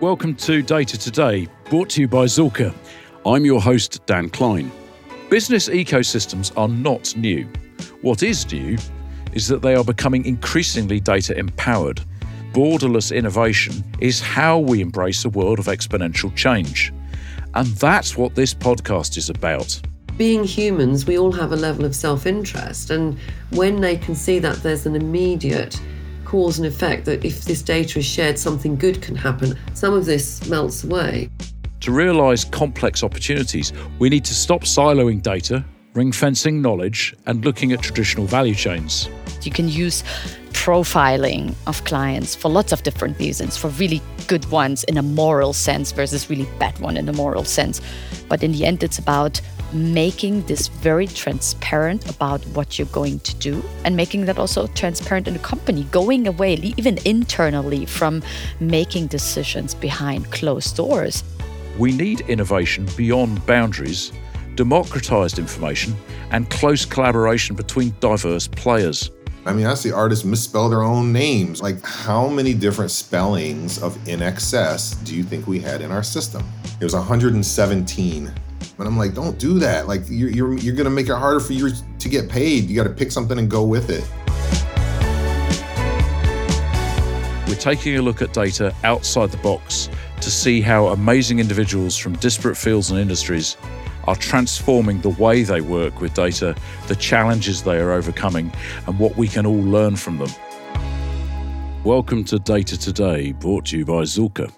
Welcome to Data Today, brought to you by Zühlke. I'm your host, Dan Klein. Business ecosystems are not new. What is new is that they are becoming increasingly data empowered. Borderless innovation is how we embrace a world of exponential change. And that's what this podcast is about. Being humans, we all have a level of self interest. And when they can see that there's an immediate cause and effect, that if this data is shared, something good can happen, some of this melts away. To realise complex opportunities, we need to stop siloing data, ring fencing knowledge, and looking at traditional value chains. You can use profiling of clients for lots of different reasons, for really good ones in a moral sense versus really bad one in a moral sense. But in the end, it's about making this very transparent about what you're going to do and making that also transparent in the company, going away, even internally, from making decisions behind closed doors. We need innovation beyond boundaries, democratized information, and close collaboration between diverse players. I mean, I see artists misspell their own names. Like, how many different spellings of INXS do you think we had in our system? It was 117. And I'm like, don't do that. Like, you're, you're, you're to make it harder for you to get paid. You got to pick something and go with it. We're taking a look at data outside the box to see how amazing individuals from disparate fields and industries are transforming the way they work with data, the challenges they are overcoming, and what we can all learn from them. Welcome to Data Today, brought to you by Zühlke.